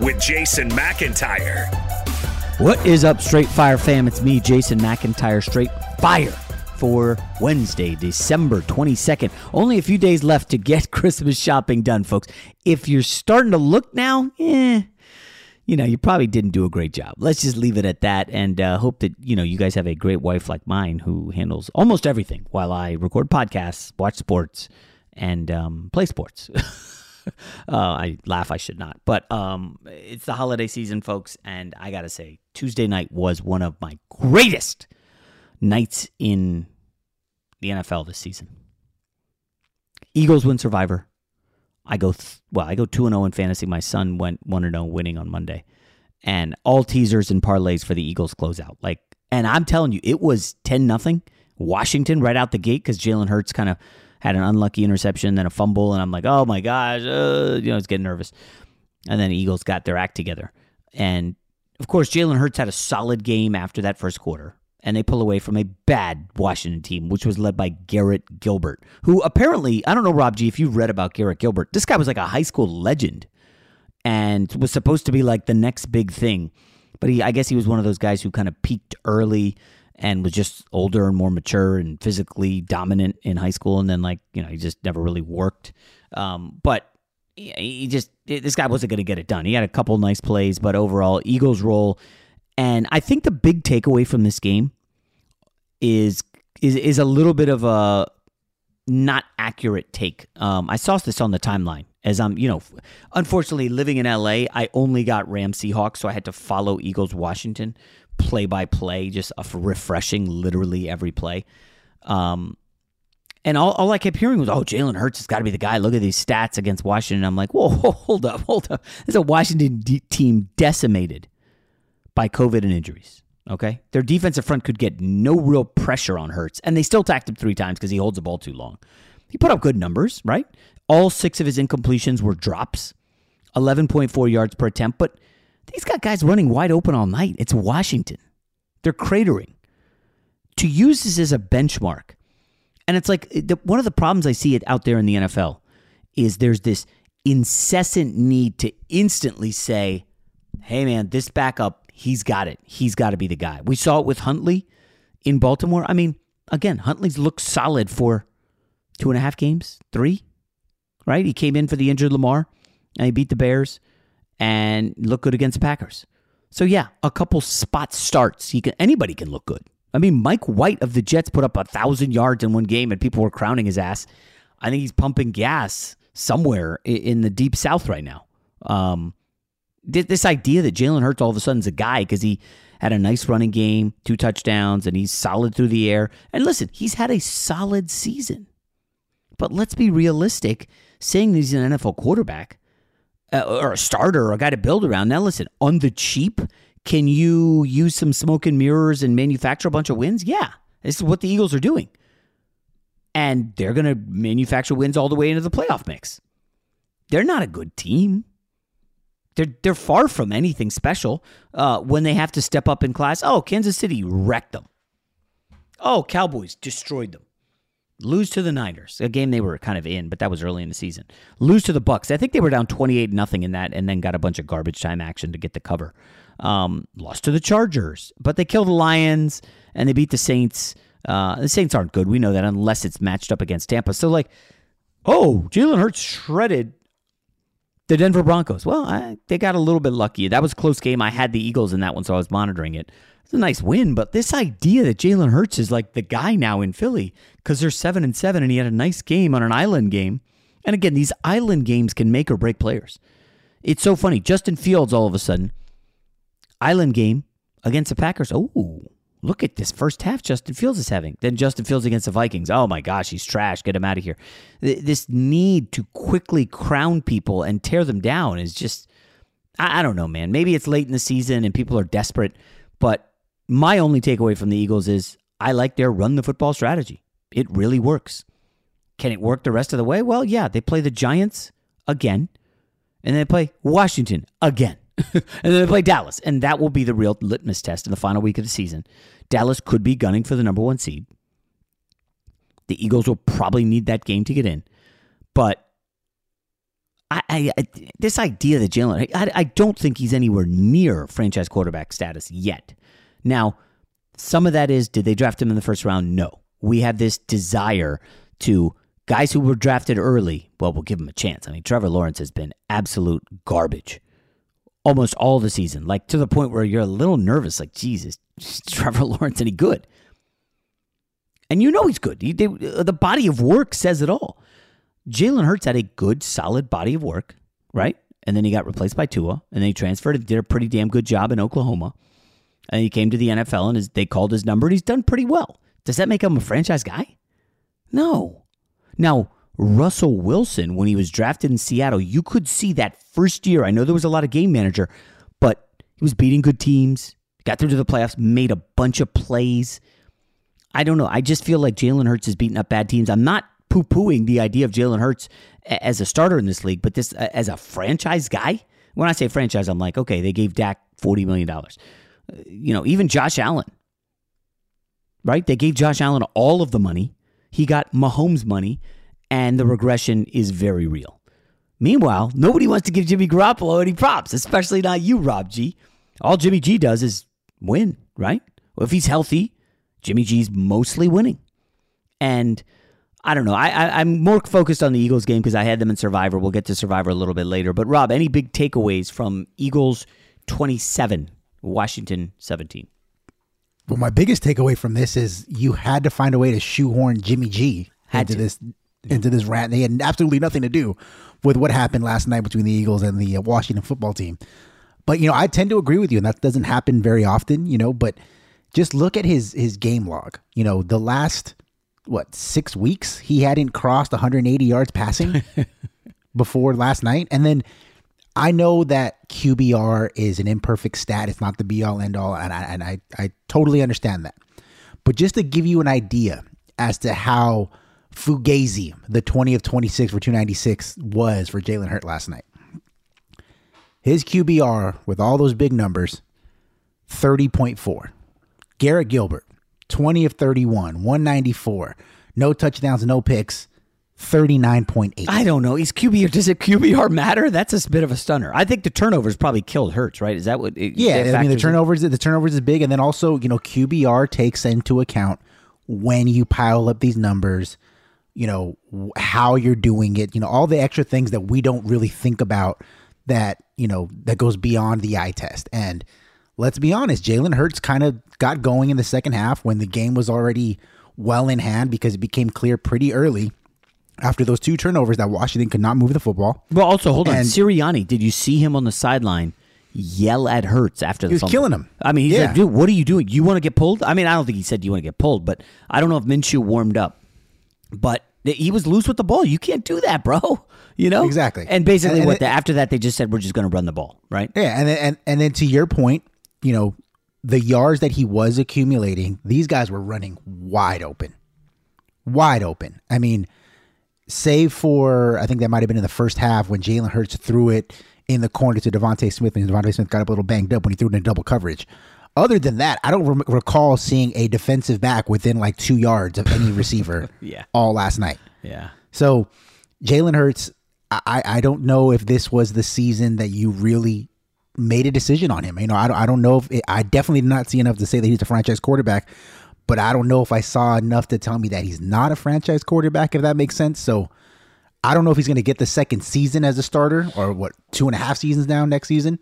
with Jason McIntyre. What is up, Straight Fire fam? It's me, Jason McIntyre, Straight Fire for Wednesday, December 22nd. Only a few days left to get Christmas shopping done, folks. If you're starting to look now, eh, you know, you probably didn't do a great job. Let's just leave it at that and uh, hope that, you know, you guys have a great wife like mine who handles almost everything while I record podcasts, watch sports, and um, play sports. uh, I laugh, I should not. But um, it's the holiday season, folks, and I got to say, Tuesday night was one of my greatest nights in the NFL this season. Eagles win Survivor. I go th- well. I go two and zero oh in fantasy. My son went one and zero, oh winning on Monday, and all teasers and parlays for the Eagles close out. Like, and I'm telling you, it was ten nothing. Washington right out the gate because Jalen Hurts kind of had an unlucky interception, then a fumble, and I'm like, oh my gosh, uh, you know, it's getting nervous. And then the Eagles got their act together, and of course, Jalen Hurts had a solid game after that first quarter, and they pull away from a bad Washington team, which was led by Garrett Gilbert, who apparently, I don't know, Rob G, if you've read about Garrett Gilbert, this guy was like a high school legend and was supposed to be like the next big thing. But he, I guess he was one of those guys who kind of peaked early and was just older and more mature and physically dominant in high school, and then like you know he just never really worked. Um, but he just this guy wasn't going to get it done. He had a couple nice plays, but overall Eagles roll. And I think the big takeaway from this game is is is a little bit of a not accurate take. Um, I saw this on the timeline as I'm, you know, unfortunately living in LA. I only got Rams Seahawks, so I had to follow Eagles Washington play by play, just a refreshing literally every play. Um, and all, all I kept hearing was, oh, Jalen Hurts has got to be the guy. Look at these stats against Washington. I'm like, whoa, hold up, hold up. There's a Washington d- team decimated by COVID and injuries. Okay. Their defensive front could get no real pressure on Hurts, and they still tacked him three times because he holds the ball too long. He put up good numbers, right? All six of his incompletions were drops, 11.4 yards per attempt, but He's got guys running wide open all night. It's Washington. They're cratering. To use this as a benchmark, and it's like the, one of the problems I see it out there in the NFL is there's this incessant need to instantly say, "Hey, man, this backup he's got it. He's got to be the guy. We saw it with Huntley in Baltimore. I mean, again, Huntley's looked solid for two and a half games, three, right? He came in for the injured Lamar and he beat the Bears and look good against the Packers. So yeah, a couple spot starts. He can anybody can look good. I mean, Mike White of the Jets put up a thousand yards in one game, and people were crowning his ass. I think he's pumping gas somewhere in the deep south right now. Um, this idea that Jalen Hurts all of a sudden is a guy because he had a nice running game, two touchdowns, and he's solid through the air. And listen, he's had a solid season. But let's be realistic. Saying he's an NFL quarterback uh, or a starter or a guy to build around. Now, listen, on the cheap, can you use some smoke and mirrors and manufacture a bunch of wins? Yeah, this is what the Eagles are doing. And they're going to manufacture wins all the way into the playoff mix. They're not a good team. They're they're far from anything special. Uh, when they have to step up in class, oh, Kansas City wrecked them. Oh, Cowboys destroyed them. Lose to the Niners, a game they were kind of in, but that was early in the season. Lose to the Bucks. I think they were down twenty eight nothing in that, and then got a bunch of garbage time action to get the cover. Um, lost to the Chargers, but they killed the Lions and they beat the Saints. Uh, the Saints aren't good. We know that unless it's matched up against Tampa. So like, oh, Jalen Hurts shredded the Denver Broncos. Well, I, they got a little bit lucky. That was close game. I had the Eagles in that one, so I was monitoring it. It's a nice win, but this idea that Jalen Hurts is like the guy now in Philly because they're seven and seven, and he had a nice game on an island game. And again, these island games can make or break players. It's so funny. Justin Fields, all of a sudden, island game against the Packers. Oh, look at this first half Justin Fields is having. Then Justin Fields against the Vikings. Oh my gosh, he's trash. Get him out of here. This need to quickly crown people and tear them down is just, I, don't know, man. Maybe it's late in the season and people are desperate, but my only takeaway from the Eagles is I like their run the football strategy. It really works. Can it work the rest of the way? Well, yeah, they play the Giants again, and they play Washington again. and then they play Dallas, and that will be the real litmus test in the final week of the season. Dallas could be gunning for the number one seed. The Eagles will probably need that game to get in, but I, I, I this idea that Jalen, I, I don't think he's anywhere near franchise quarterback status yet. Now, some of that is did they draft him in the first round? No. We have this desire to guys who were drafted early. Well, we'll give them a chance. I mean, Trevor Lawrence has been absolute garbage almost all the season, like to the point where you're a little nervous, like, Jesus, Trevor Lawrence any good? And you know he's good. He, they, uh, the body of work says it all. Jalen Hurts had a good, solid body of work, right? And then he got replaced by Tua, and then he transferred and did a pretty damn good job in Oklahoma. And he came to the NFL, and his, they called his number, and he's done pretty well. Does that make him a franchise guy? No. Now, Russell Wilson, when he was drafted in Seattle, you could see that first year. I know there was a lot of game manager, but he was beating good teams, got through to the playoffs, made a bunch of plays. I don't know. I just feel like Jalen Hurts is beating up bad teams. I'm not poo pooing the idea of Jalen Hurts as a starter in this league, but this as a franchise guy. When I say franchise, I'm like, okay, they gave Dak $40 million. You know, even Josh Allen, right? They gave Josh Allen all of the money. He got Mahomes' money and the regression is very real. Meanwhile, nobody wants to give Jimmy Garoppolo any props, especially not you, Rob G. All Jimmy G does is win, right? Well, if he's healthy, Jimmy G's mostly winning. And I don't know. I, I am more focused on the Eagles game because I had them in Survivor. We'll get to Survivor a little bit later. But Rob, any big takeaways from Eagles 27, Washington 17? Well, my biggest takeaway from this is you had to find a way to shoehorn Jimmy G had into to. this into this rant. They had absolutely nothing to do with what happened last night between the Eagles and the uh, Washington football team. But you know, I tend to agree with you, and that doesn't happen very often. You know, but just look at his his game log. You know, the last what six weeks he hadn't crossed 180 yards passing before last night, and then. I know that QBR is an imperfect stat. It's not the be all end all. And I, and I, I totally understand that. But just to give you an idea as to how Fugazi, the 20 of 26 for 296 was for Jalen Hurt last night. His QBR with all those big numbers, 30.4. Garrett Gilbert, 20 of 31, 194. No touchdowns, no picks, 39.8. I don't know. He's QBR. Does it QBR matter? That's a bit of a stunner. I think the turnovers probably killed Hurts, right? Is that what? It, yeah, I mean the factors in? turnovers. The turnovers is big, and then also you know QBR takes into account when you pile up these numbers. You know how you're doing it. You know all the extra things that we don't really think about. That you know that goes beyond the eye test. And let's be honest, Jalen Hurts kind of got going in the second half when the game was already well in hand because it became clear pretty early after those two turnovers that Washington could not move the football. Well, also hold on, And- Sirianni. Did you see him on the sideline yell at Hurts after the He was fumble? killing him. I mean, he's Yeah. like, dude, what are you doing? You want to get pulled? I mean, I don't think he said you want to get pulled, but I don't know if Minshew warmed up. But he was loose with the ball. You can't do that, bro. You know Exactly. And basically, And- and what it- the, after that they just said we're just going to run the ball, right? Yeah, and then and, and then to your point, you know, the yards that he was accumulating, these guys were running wide open. Wide open. I mean, save for I think that might have been in the first half when Jalen Hurts threw it in the corner to DeVonta Smith and DeVonta Smith got a little banged up when he threw it in double coverage. Other than that, I don't rem- recall seeing a defensive back within like two yards of any receiver Yeah. all last night. Yeah. So Jalen Hurts, I, I don't know if this was the season that you really made a decision on him. You know, I don't, I don't know if it, I definitely did not see enough to say that he's a franchise quarterback, but I don't know if I saw enough to tell me that he's not a franchise quarterback, if that makes sense. So I don't know if he's going to get the second season as a starter or what two and a half seasons now next season,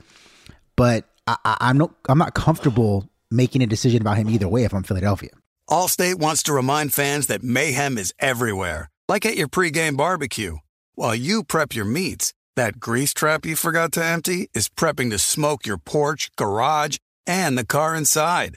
but I, I'm not I'm not comfortable making a decision about him either way if I'm Philadelphia. Allstate wants to remind fans that mayhem is everywhere, like at your pregame barbecue. While you prep your meats, that grease trap you forgot to empty is prepping to smoke your porch, garage, and the car inside.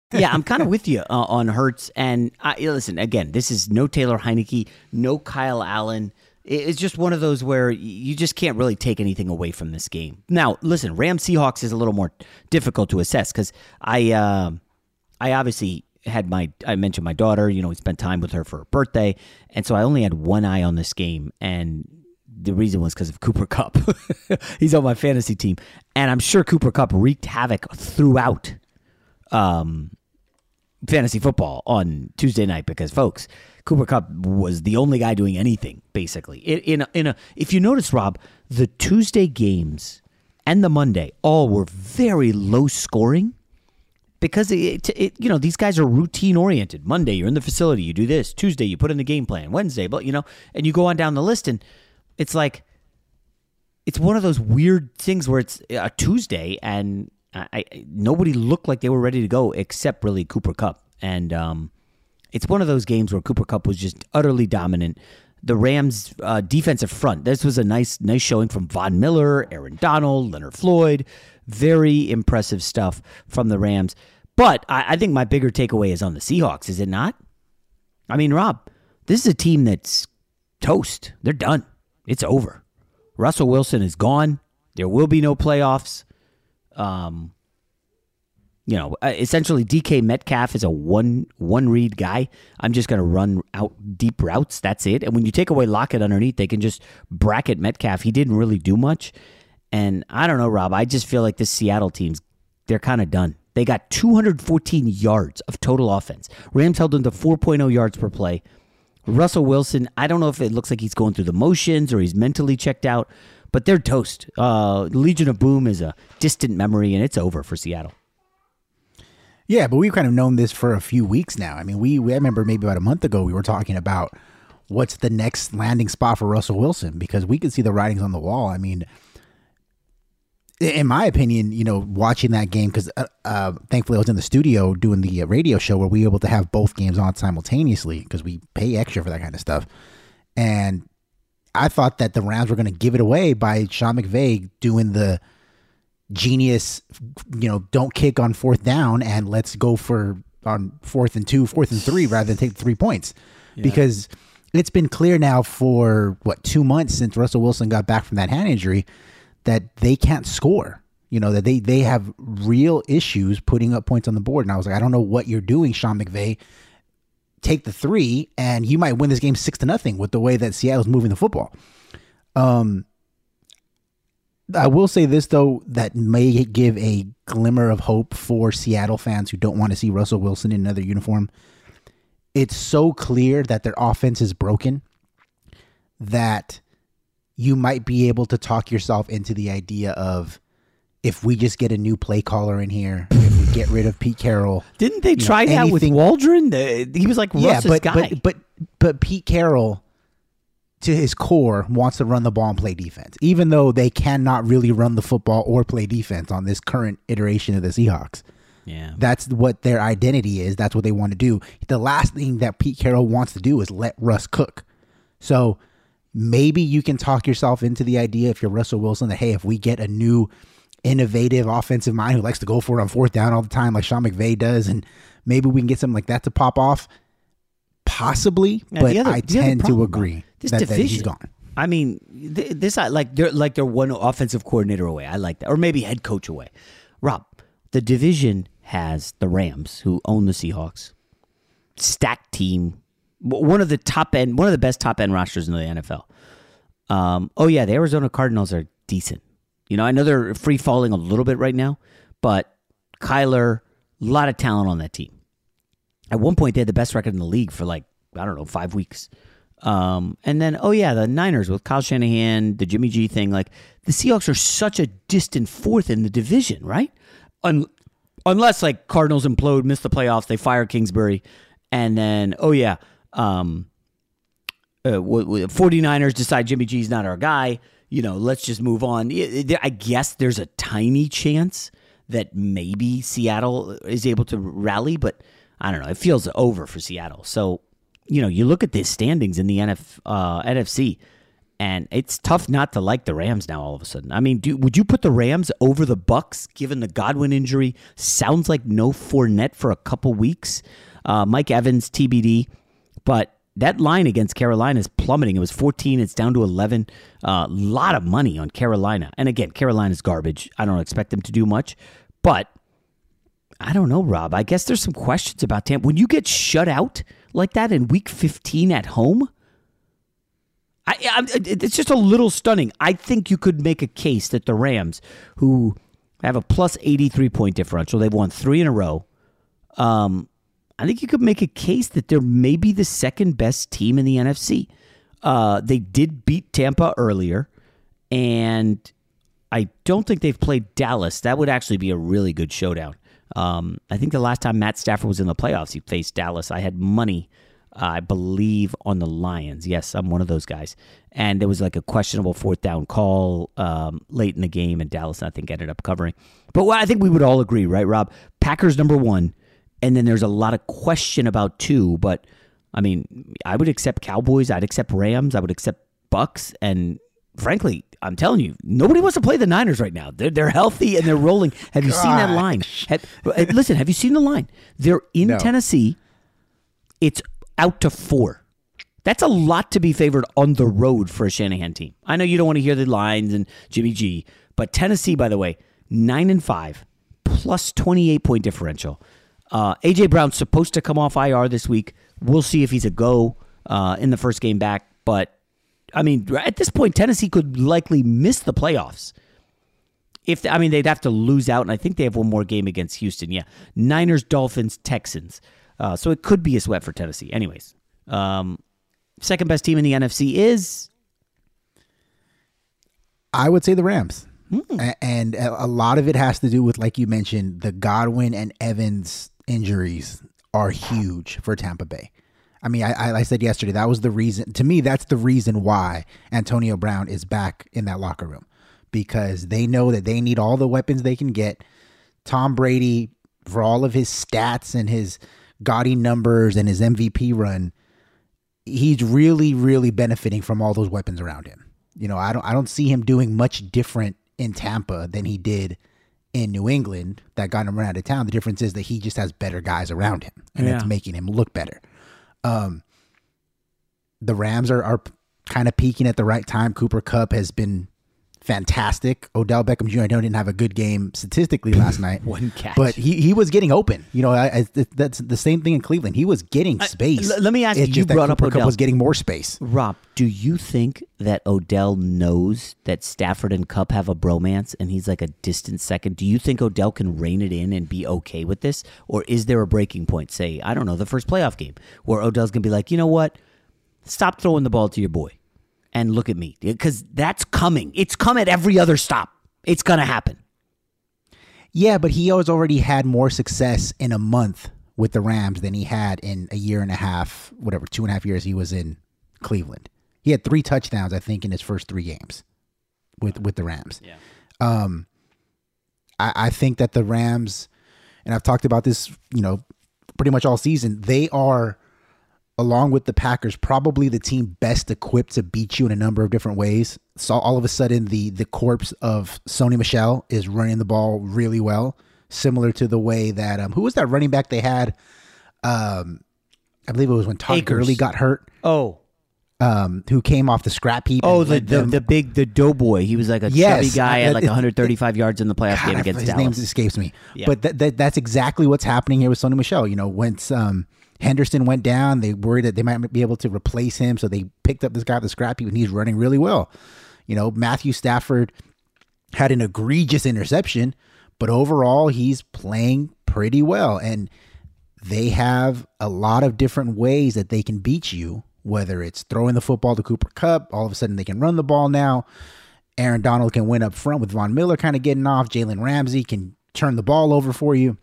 Yeah, I'm kind of with you uh, on Hurts. And I, listen, again, this is no Taylor Heinicke, no Kyle Allen. It's just one of those where you just can't really take anything away from this game. Now, listen, Ram Seahawks is a little more difficult to assess because I, uh, I obviously had my I mentioned my daughter. You know, we spent time with her for her birthday, and so I only had one eye on this game, and the reason was because of Cooper Kupp. He's on my fantasy team, and I'm sure Cooper Kupp wreaked havoc throughout um, fantasy football on Tuesday night because, folks, Cooper Kupp was the only guy doing anything basically. In, in a, in a, if you notice, Rob, the Tuesday games and the Monday all were very low scoring because it, it, you know these guys are routine oriented. Monday you're in the facility, you do this. Tuesday you put in the game plan. Wednesday, but you know, and you go on down the list, and it's like it's one of those weird things where it's a Tuesday and I, I nobody looked like they were ready to go except really Cooper Kupp, and um, it's one of those games where Cooper Kupp was just utterly dominant. The Rams' uh, defensive front. This was a nice, nice showing from Von Miller, Aaron Donald, Leonard Floyd. Very impressive stuff from the Rams. But I, I think my bigger takeaway is on the Seahawks. Is it not? I mean, Rob, this is a team that's toast. They're done. It's over. Russell Wilson is gone. There will be no playoffs. Um, you know, uh, essentially DK Metcalf is a one one read guy. I'm just going to run out deep routes. That's it. And when you take away Lockett underneath, they can just bracket Metcalf. He didn't really do much. And I don't know, Rob. I just feel like this Seattle team's they're kind of done. They got 214 yards of total offense. Rams held them to 4.0 yards per play. Russell Wilson, I don't know if it looks like he's going through the motions or he's mentally checked out, but they're toast. Uh, Legion of Boom is a distant memory, and it's over for Seattle. Yeah, but we've kind of known this for a few weeks now. I mean, we, we I remember maybe about a month ago we were talking about what's the next landing spot for Russell Wilson because we could see the writings on the wall. I mean, in my opinion, you know, watching that game because uh, uh, thankfully I was in the studio doing the uh, radio show where we were able to have both games on simultaneously because we pay extra for that kind of stuff. And I thought that the Rams were going to give it away by Sean McVay doing the genius, you know, don't kick on fourth down and let's go for on fourth and two, fourth and three rather than take three points yeah. because it's been clear now for what two months since Russell Wilson got back from that hand injury that they can't score. You know, that they they have real issues putting up points on the board. And I was like, I don't know what you're doing, Sean McVay. Take the three, and you might win this game six to nothing with the way that Seattle's moving the football. Um, I will say this though, that may give a glimmer of hope for Seattle fans who don't want to see Russell Wilson in another uniform. It's so clear that their offense is broken that you might be able to talk yourself into the idea of if we just get a new play caller in here, get rid of Pete Carroll. Didn't they try know, that anything, with Waldron? he was like Russ's yeah, but, guy. But, but but Pete Carroll, to his core, wants to run the ball and play defense, even though they cannot really run the football or play defense on this current iteration of the Seahawks. Yeah, that's what their identity is. That's what they want to do. The last thing that Pete Carroll wants to do is let Russ cook. So maybe you can talk yourself into the idea if you're Russell Wilson that hey, if we get a new innovative offensive mind who likes to go for it on fourth down all the time, like Sean McVay does, and maybe we can get something like that to pop off. Possibly, Now, but the other- I tend to agree This that, that division, he's gone. I mean, th- this I like they're like they're one offensive coordinator away. I like that, or maybe head coach away. Rob, the division has the Rams, who own the Seahawks, stacked team, one of the top end, one of the best top end rosters in the NFL. Um, oh yeah, the Arizona Cardinals are decent. You know, I know they're free falling a little bit right now, but Kyler, a lot of talent on that team. At one point, they had the best record in the league for like I don't know five weeks. Um, and then oh yeah, the Niners with Kyle Shanahan, the Jimmy G thing. Like the Seahawks are such a distant fourth in the division, right? Un- unless like Cardinals implode, miss the playoffs, they fire Kingsbury, and then oh yeah, um, uh, w- w- 49ers decide Jimmy G's not our guy. You know, let's just move on. I guess there's a tiny chance that maybe Seattle is able to rally, but I don't know. It feels over for Seattle. So, you know, you look at the standings in the NF, uh, NFC, and it's tough not to like the Rams now. All of a sudden, I mean, do, would you put the Rams over the Bucks given the Godwin injury? Sounds like no Fournette for a couple weeks. Uh, Mike Evans TBD, but that line against Carolina is plummeting. It was 14, it's down to 11. A uh, lot of money on Carolina. And again, Carolina's garbage. I don't expect them to do much, but I don't know, Rob. I guess there's some questions about Tampa. When you get shut out like that in week 15 at home, I, I, it's just a little stunning. I think you could make a case that the Rams, who have a plus 83 point differential, they've won three in a row. Um, I think you could make a case that they're maybe the second best team in the NFC. Uh, they did beat Tampa earlier, and I don't think they've played Dallas. That would actually be a really good showdown. Um, I think the last time Matt Stafford was in the playoffs, he faced Dallas. I had money, uh, I believe, on the Lions. Yes, I'm one of those guys. And there was like a questionable fourth down call um, late in the game, and Dallas, I think, ended up covering. But I think we would all agree, right, Rob? Packers number one, and then there's a lot of question about two. But I mean, I would accept Cowboys, I'd accept Rams, I would accept Bucks, and frankly, I'm telling you, nobody wants to play the Niners right now. They're they're healthy and they're rolling. Have you seen that line? Have, uh, listen, have you seen the line? They're in No. Tennessee. It's out to four. That's a lot to be favored on the road for a Shanahan team. I know you don't want to hear the lines and Jimmy G, but Tennessee, by the way, nine and five, plus twenty eight point differential. Uh, AJ Brown's supposed to come off IR this week. We'll see if he's a go uh, in the first game back, but I mean, at this point, Tennessee could likely miss the playoffs. If I mean, they'd have to lose out, and I think they have one more game against Houston. Yeah, Niners, Dolphins, Texans. Uh, so it could be a sweat for Tennessee. Anyways, um, second best team in the NFC is I would say the Rams. A- And a lot of it has to do with, like you mentioned, the Godwin and Evans injuries are huge for Tampa Bay. I mean, I, I said yesterday that was the reason. To me, that's the reason why Antonio Brown is back in that locker room because they know that they need all the weapons they can get. Tom Brady, for all of his stats and his gaudy numbers and his MVP run, he's really, really benefiting from all those weapons around him. You know, I don't I don't see him doing much different in Tampa than he did in New England that got him run out of town. The difference is that he just has better guys around him, and it's making him look better. Um, the Rams are are kind of peaking at the right time. Cooper Kupp has been fantastic. Odell Beckham Jr. I know didn't have a good game statistically last night, One catch. but he he was getting open. You know, I, I, that's the same thing in Cleveland. He was getting space. l- let me ask It's you, you brought up Cooper Kupp Odell. was getting more space. Rob, do you think that Odell knows that Stafford and Kupp have a bromance and he's like a distant second? Do you think Odell can rein it in and be okay with this? Or is there a breaking point, say, I don't know, the first playoff game, where Odell's going to be like, you know what? Stop throwing the ball to your boy and look at me. Because that's coming. It's come at every other stop. It's going to happen. Yeah, but he has already had more success in a month with the Rams than he had in a year and a half, whatever, two and a half years he was in Cleveland. He had three touchdowns, I think, in his first three games with with the Rams. Yeah. Um, I, I think that the Rams, and I've talked about this, you know, pretty much all season. They are along with the Packers, probably the team best equipped to beat you in a number of different ways. So all of a sudden, the the corpse of Sony Michel is running the ball really well, similar to the way that um, who was that running back they had? Um, I believe it was when Todd Akers. Gurley got hurt. Oh, um, who came off the scrap heap. Oh, the the, the big the doughboy. He was like a Yes, chubby guy, uh, had like it- 135 yards in the playoff God, game against his Dallas. name escapes me. Yeah. But that, that that's exactly what's happening here with Sony Michel. You know, once um, Henderson went down, they worried that they might be able to replace him, so they picked up this guy the scrap heap, and he's running really well. You know, Matthew Stafford had an egregious interception, but overall he's playing pretty well, and they have a lot of different ways that they can beat you. Whether it's throwing the football to Cooper Kupp, all of a sudden they can run the ball now. Aaron Donald can win up front with Von Miller kind of getting off. Jalen Ramsey can turn the ball over for you.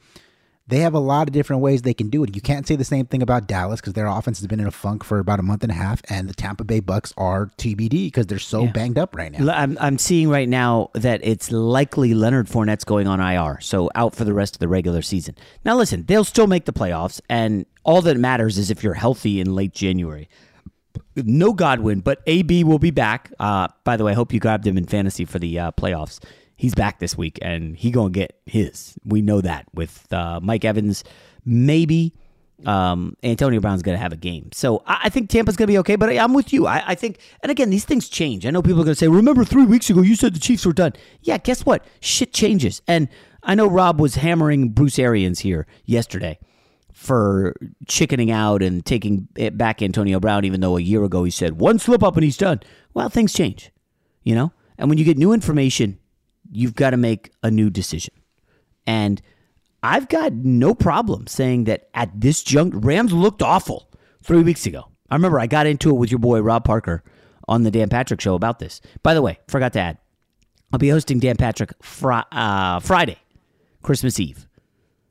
They have a lot of different ways they can do it. You can't say the same thing about Dallas because their offense has been in a funk for about a month and a half, and the Tampa Bay Bucks are TBD because they're so Yeah. banged up right now. I'm, I'm seeing right now that it's likely Leonard Fournette's going on IR, so out for the rest of the regular season. Now, listen, they'll still make the playoffs, and all that matters is if you're healthy in late January. No Godwin, but AB will be back. Uh, by the way, I hope you grabbed him in fantasy for the uh, playoffs. He's back this week, and he gonna get his. We know that with uh, Mike Evans, maybe um, Antonio Brown's to have a game. So I, I think Tampa's to be okay, but I, I'm with you. I, I think, and again, these things change. I know people are to say, remember three weeks ago you said the Chiefs were done. Yeah, guess what? Shit changes. And I know Rob was hammering Bruce Arians here yesterday for chickening out and taking it back Antonio Brown, even though a year ago he said, one slip up and he's done. Well, things change, you know? And when you get new information, you've got to make a new decision. And I've got no problem saying that at this junk, Rams looked awful three weeks ago. I remember I got into it with your boy Rob Parker on the Dan Patrick show about this. By the way, forgot to add, I'll be hosting Dan Patrick fri- uh, Friday, Christmas Eve.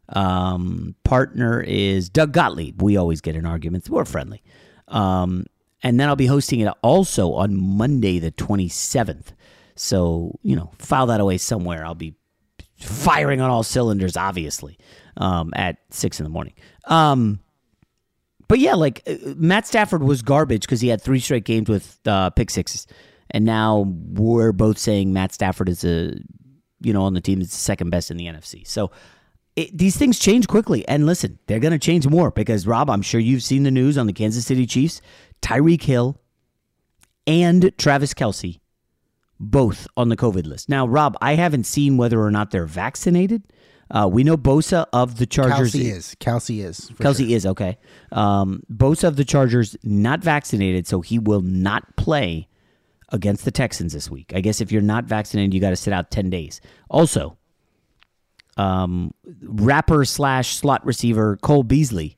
Um, partner is Doug Gottlieb. We always get in arguments. We're friendly. Um, and then I'll be hosting it also on Monday, the 27th. So, you know, file that away somewhere. I'll be firing on all cylinders, obviously, um, at six in the morning. Um, but yeah, like uh, Matt Stafford was garbage because he had three straight games with uh, pick sixes, and now we're both saying Matt Stafford is a, you know, on the team that's the second best in the NFC. So it, these things change quickly, and listen, they're going to change more because Rob, I'm sure you've seen the news on the Kansas City Chiefs, Tyreek Hill, and Travis Kelce both on the COVID list. Now, Rob, I haven't seen whether or not they're vaccinated. Uh, we know Bosa of the Chargers Kelce is. Kelce is. Kelce sure. is okay. Um, Bosa of the Chargers not vaccinated, so he will not play against the Texans this week. I guess if you're not vaccinated, you got to sit out ten days. Also, um, rapper slash slot receiver Cole Beasley,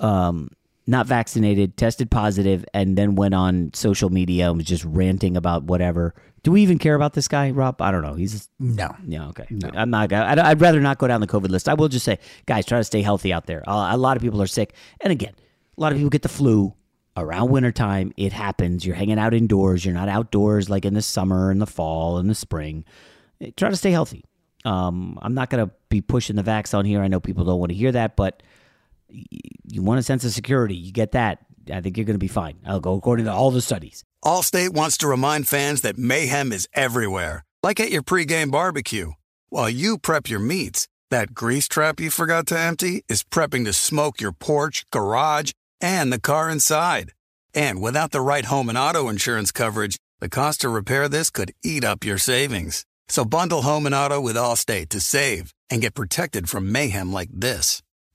um, not vaccinated, tested positive, and then went on social media and was just ranting about whatever. Do we even care about this guy, Rob? I don't know. He's No. yeah, okay. I'm not. I'd, I'd rather not go down the COVID list. I will just say, guys, try to stay healthy out there. Uh, a lot of people are sick, and again, a lot of people get the flu around wintertime. It happens. You're hanging out indoors. You're not outdoors like in the summer and the fall and the spring. Try to stay healthy. Um, I'm not gonna be pushing the vax on here. I know people don't want to hear that, but y- you want a sense of security. You get that. I think you're going to be fine. I'll go according to all the studies. Allstate wants to remind fans that mayhem is everywhere, like at your pregame barbecue. While you prep your meats, that grease trap you forgot to empty is prepping to smoke your porch, garage, and the car inside. And without the right home and auto insurance coverage, the cost to repair this could eat up your savings. So bundle home and auto with Allstate to save and get protected from mayhem like this.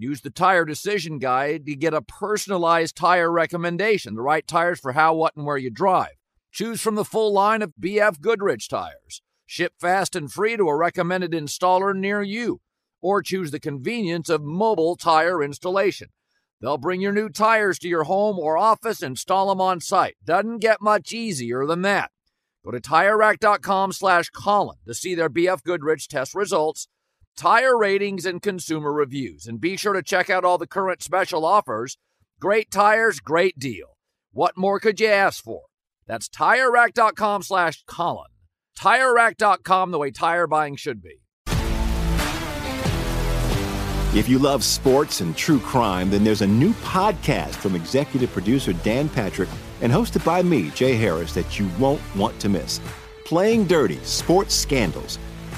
Use the Tire Decision Guide to get a personalized tire recommendation, the right tires for how, what, and where you drive. Choose from the full line of BF Goodrich tires. Ship fast and free to a recommended installer near you. Or choose the convenience of mobile tire installation. They'll bring your new tires to your home or office, and install them on site. Doesn't get much easier than that. Go to TireRack.com slash Colin to see their BF Goodrich test results, tire ratings, and consumer reviews. And be sure to check out all the current special offers. Great tires, great deal. What more could you ask for? That's TireRack.com slash Colin. TireRack.com, the way tire buying should be. If you love sports and true crime, then there's a new podcast from executive producer Dan Patrick and hosted by me, Jay Harris, that you won't want to miss. Playing Dirty Sports Scandals.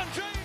James.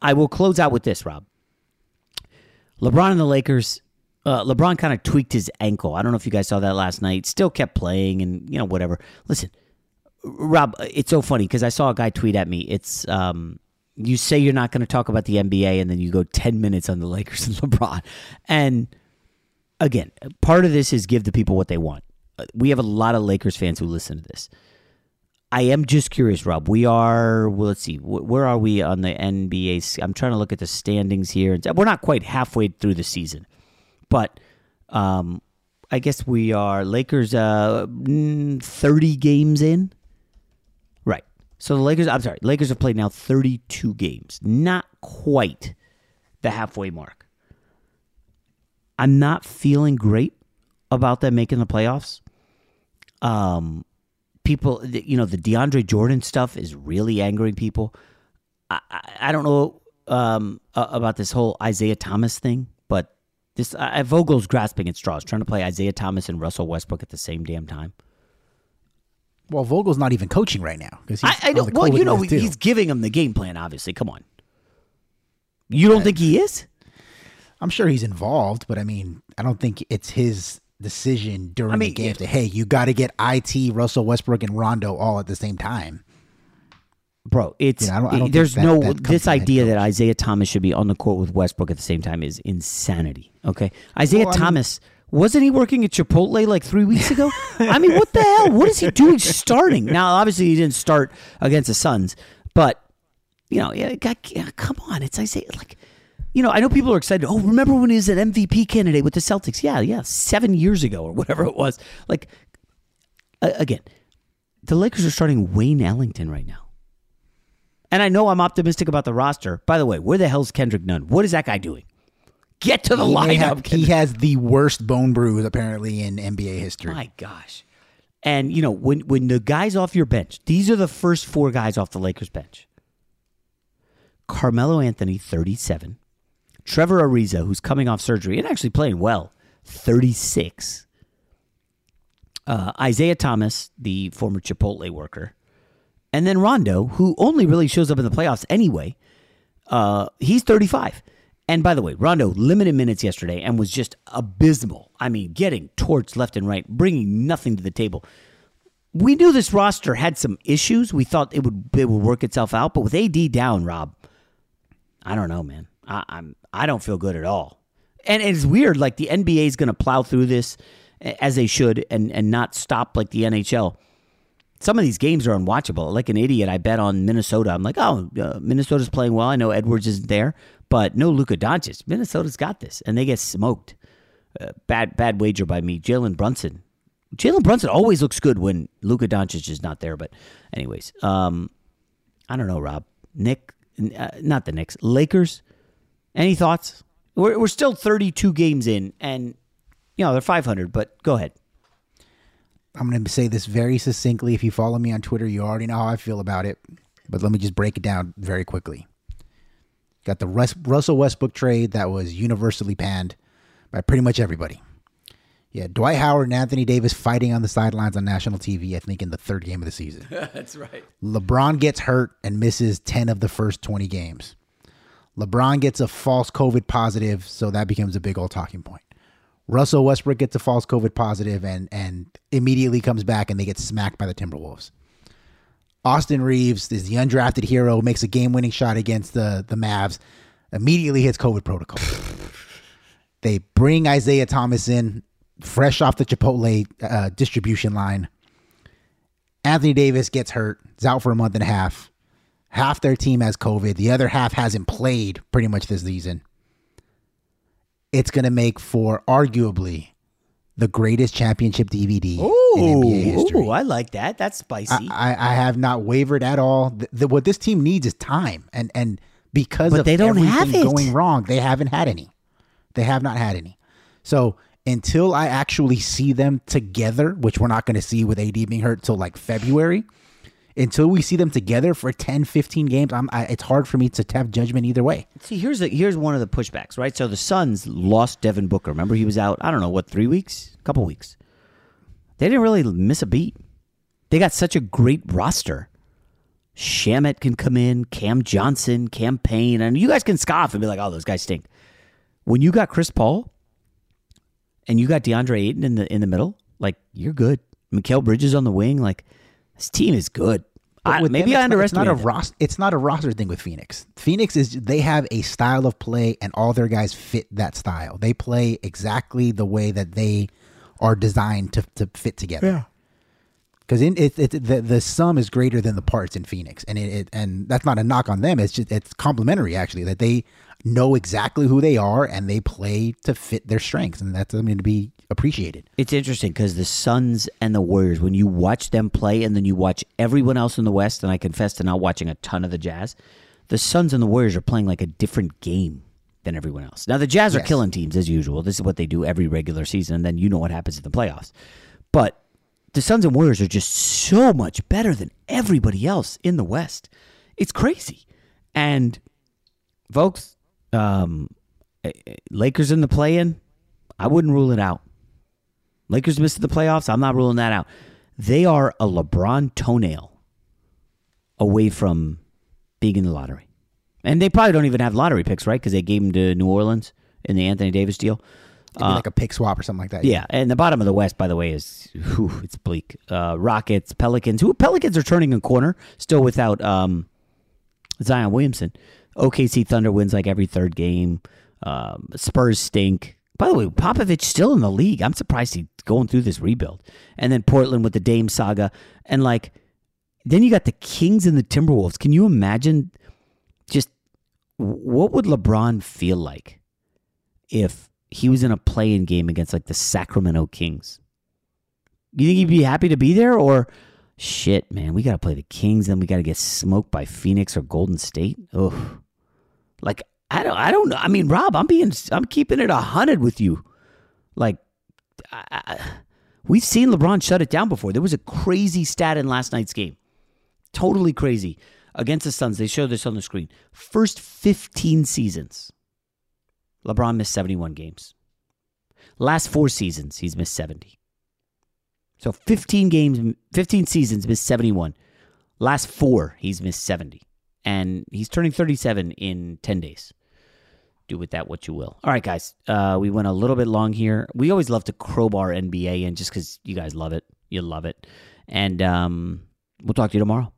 I will close out with this, Rob. LeBron and the Lakers. Uh, LeBron kind of tweaked his ankle. I don't know if you guys saw that last night. Still kept playing, and you know whatever. Listen, Rob, it's so funny because I saw a guy tweet at me. It's um, you say you're not going to talk about the NBA, and then you go ten minutes on the Lakers and LeBron. And again, part of this is give the people what they want. Uh, We have a lot of Lakers fans who listen to this. I am just curious, Rob. We are, well, let's see, where are we on the NBA? I'm trying to look at the standings here. We're not quite halfway through the season, but um, I guess we are Lakers uh, mm, 30 games in. Right. So the Lakers, I'm sorry, Lakers have played now 32 games. Not quite the halfway mark. I'm not feeling great about them making the playoffs. Um, people, you know, the DeAndre Jordan stuff is really angering people. I, I, I don't know um, about this whole Isaiah Thomas thing, but this uh, Vogel's grasping at straws, trying to play Isaiah Thomas and Russell Westbrook at the same damn time. Well, Vogel's not even coaching right now because I, I know. Well, you know, he's giving him the game plan. Obviously, come on. You don't think he is? I'm sure he's involved, but I mean, I don't think it's his decision during I mean, the game to hey, you got to get it Russell Westbrook and Rondo all at the same time. Bro, it's You know, I don't- I don't there's that- no that this from the head idea that Isaiah Thomas should be on the court with Westbrook at the same time is insanity. Okay, Isaiah Well, I mean- Thomas wasn't he working at Chipotle like three weeks ago? I mean, what the hell? What is he doing starting now? Obviously, he didn't start against the Suns, but you know, yeah, got, yeah, come on, it's Isaiah. Like, you know, I know people are excited. Oh, remember when he was an MVP candidate with the Celtics? Yeah, yeah, seven years ago or whatever it was. Like, uh, again, the Lakers are starting Wayne Ellington right now. And I know I'm optimistic about the roster. By the way, where the hell's Kendrick Nunn? What is that guy doing? Get to the he lineup. have- he has the worst bone bruise apparently in NBA history. My gosh. And you know, when when the guys off your bench, these are the first four guys off the Lakers bench. Carmelo Anthony, 37. Trevor Ariza, who's coming off surgery and actually playing well, 36. Uh, Isaiah Thomas, the former Chipotle worker. And then Rondo, who only really shows up in the playoffs anyway. Uh, he's 35. And by the way, Rondo limited minutes yesterday and was just abysmal. I mean, getting torched left and right, bringing nothing to the table. We knew this roster had some issues. We thought it would it would work itself out, but with AD down, Rob, I don't know, man. I, I'm I don't feel good at all. And it's weird. Like the NBA is going to plow through this as they should, and and not stop like the NHL. Some of these games are unwatchable. Like an idiot, I bet on Minnesota. I'm like, oh, uh, Minnesota's playing well. I know Edwards isn't there, but no Luka Doncic. Minnesota's got this, and they get smoked. Uh, bad bad wager by me. Jalen Brunson. Jalen Brunson always looks good when Luka Doncic is not there. But anyways, um, I don't know, Rob. Nick, uh, not the Knicks. Lakers. Any thoughts? We're we're still 32 games in, and you know they're 500. But go ahead. I'm going to say this very succinctly. If you follow me on Twitter, you already know how I feel about it. But let me just break it down very quickly. Got the Rus- Russell Westbrook trade that was universally panned by pretty much everybody. Yeah, Dwight Howard and Anthony Davis fighting on the sidelines on national TV, I think, in the third game of the season. That's right. LeBron gets hurt and misses 10 of the first 20 games. LeBron gets a false COVID positive, so that becomes a big old talking point. Russell Westbrook gets a false COVID positive and and immediately comes back and they get smacked by the Timberwolves. Austin Reaves is the undrafted hero, makes a game winning shot against the the Mavs, immediately hits COVID protocol. they bring Isaiah Thomas in, fresh off the Chipotle uh, distribution line. Anthony Davis gets hurt, is out for a month and a half. Half their team has COVID, the other half hasn't played pretty much this season it's going to make for arguably the greatest championship DVD Ooh, in NBA history. ooh, I like that. That's spicy. I, I, I have not wavered at all. The, the- what this team needs is time, and and because But of they don't everything have it. going wrong, they haven't had any. They have not had any. So until I actually see them together, which we're not going to see with AD being hurt until like February, until we see them together for 10, 15 games, I'm, I, it's hard for me to have judgment either way. See, here's the here's one of the pushbacks, right? So the Suns lost Devin Booker. Remember, he was out. I don't know what three weeks, a couple weeks. They didn't really miss a beat. They got such a great roster. Shamet can come in, Cam Johnson, Cam Payne, and you guys can scoff and be like, "Oh, those guys stink." When you got Chris Paul and you got DeAndre Ayton in the in the middle, like you're good. Mikal Bridges on the wing, like this team is good. I, maybe I not- it's not, a roster. It's not a roster thing with Phoenix. Phoenix is they have a style of play, and all their guys fit that style. They play exactly the way that they are designed to to fit together. Yeah. Because in it, it the the sum is greater than the parts in Phoenix, and it, it and that's not a knock on them. It's just it's complimentary actually that they know exactly who they are and they play to fit their strengths, and that's something to be appreciated. It's interesting because the Suns and the Warriors, when you watch them play and then you watch everyone else in the West, and I confess to not watching a ton of the Jazz, the Suns and the Warriors are playing like a different game than everyone else. Now, the Jazz are Yes. killing teams as usual. This is what they do every regular season, and then you know what happens in the playoffs. But the Suns and Warriors are just so much better than everybody else in the West. It's crazy. And, folks, um, eh, eh, Lakers in the play in, I wouldn't rule it out. Lakers missed the playoffs. I'm not ruling that out. They are a LeBron toenail away from being in the lottery. And they probably don't even have lottery picks, right? Because they gave them to New Orleans in the Anthony Davis deal. It'd like a pick swap or something like that. Yeah, and the bottom of the West, by the way, is whew, it's bleak. Uh, Rockets, Pelicans. Who Pelicans are turning a corner still without um, Zion Williamson. OKC Thunder wins like every third game. Um, Spurs stink. By the way, Popovich still in the league. I'm surprised he's going through this rebuild. And then Portland with the Dame saga, and like then you got the Kings and the Timberwolves. Can you imagine Just what would LeBron feel like if he was in a play-in game against like the Sacramento Kings? You think he'd be happy to be there, or shit, man, we got to play the Kings, then we got to get smoked by Phoenix or Golden State? Oh, like I don't, I don't know. I mean, Rob, I'm being, I'm keeping it a hundred with you. Like, I, I, we've seen LeBron shut it down before. There was a crazy stat in last night's game, totally crazy against the Suns. They showed this on the screen. First 15 seasons, LeBron missed 71 games. Last four seasons, he's missed 70. So 15 games, 15 seasons, missed 71. Last four, he's missed 70. And he's turning 37 in 10 days. Do with that what you will. All right, guys. Uh, we went a little bit long here. We always love to crowbar NBA in just because you guys love it. You love it. And um, we'll talk to you tomorrow.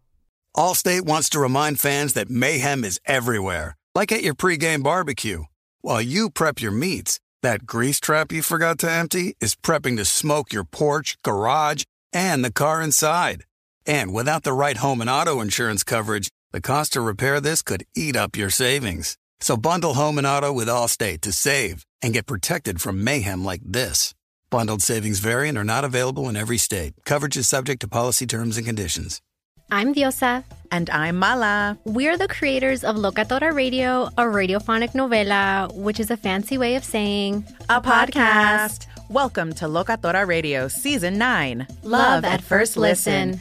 Allstate wants to remind fans that mayhem is everywhere, like at your pregame barbecue. While you prep your meats, that grease trap you forgot to empty is prepping to smoke your porch, garage, and the car inside. And without the right home and auto insurance coverage, the cost to repair this could eat up your savings. So bundle home and auto with Allstate to save and get protected from mayhem like this. Bundled savings variant are not available in every state. Coverage is subject to policy terms and conditions. I'm Diosa. And I'm Mala. We're the creators of Locatora Radio, a radiophonic novela, which is a fancy way of saying a podcast. Welcome to Locatora Radio Season 9 Love, Love at, at First listen. listen.